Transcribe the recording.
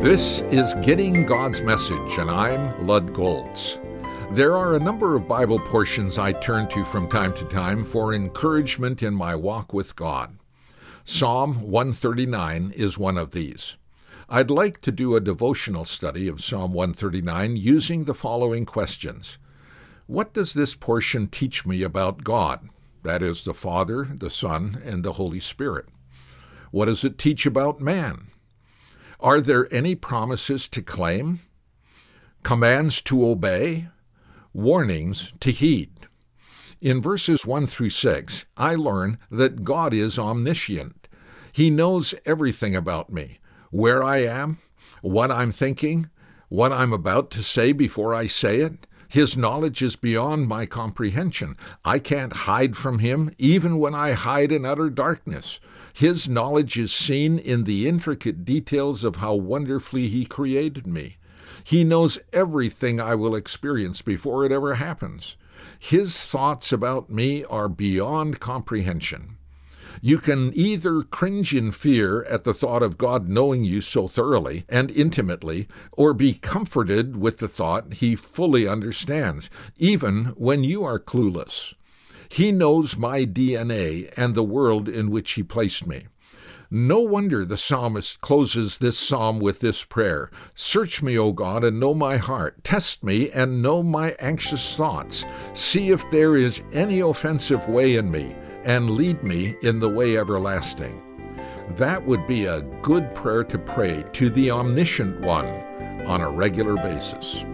This is Getting God's Message, and I'm Lud Golz. There are a number of Bible portions I turn to from time to time for encouragement in my walk with God. Psalm 139 is one of these. I'd like to do a devotional study of Psalm 139 using the following questions What does this portion teach me about God? That is, the Father, the Son, and the Holy Spirit. What does it teach about man? Are there any promises to claim? Commands to obey? Warnings to heed? In verses 1 through 6, I learn that God is omniscient. He knows everything about me where I am, what I'm thinking, what I'm about to say before I say it. His knowledge is beyond my comprehension. I can't hide from him, even when I hide in utter darkness. His knowledge is seen in the intricate details of how wonderfully He created me. He knows everything I will experience before it ever happens. His thoughts about me are beyond comprehension. You can either cringe in fear at the thought of God knowing you so thoroughly and intimately, or be comforted with the thought He fully understands, even when you are clueless. He knows my DNA and the world in which He placed me. No wonder the psalmist closes this psalm with this prayer Search me, O God, and know my heart. Test me and know my anxious thoughts. See if there is any offensive way in me, and lead me in the way everlasting. That would be a good prayer to pray to the Omniscient One on a regular basis.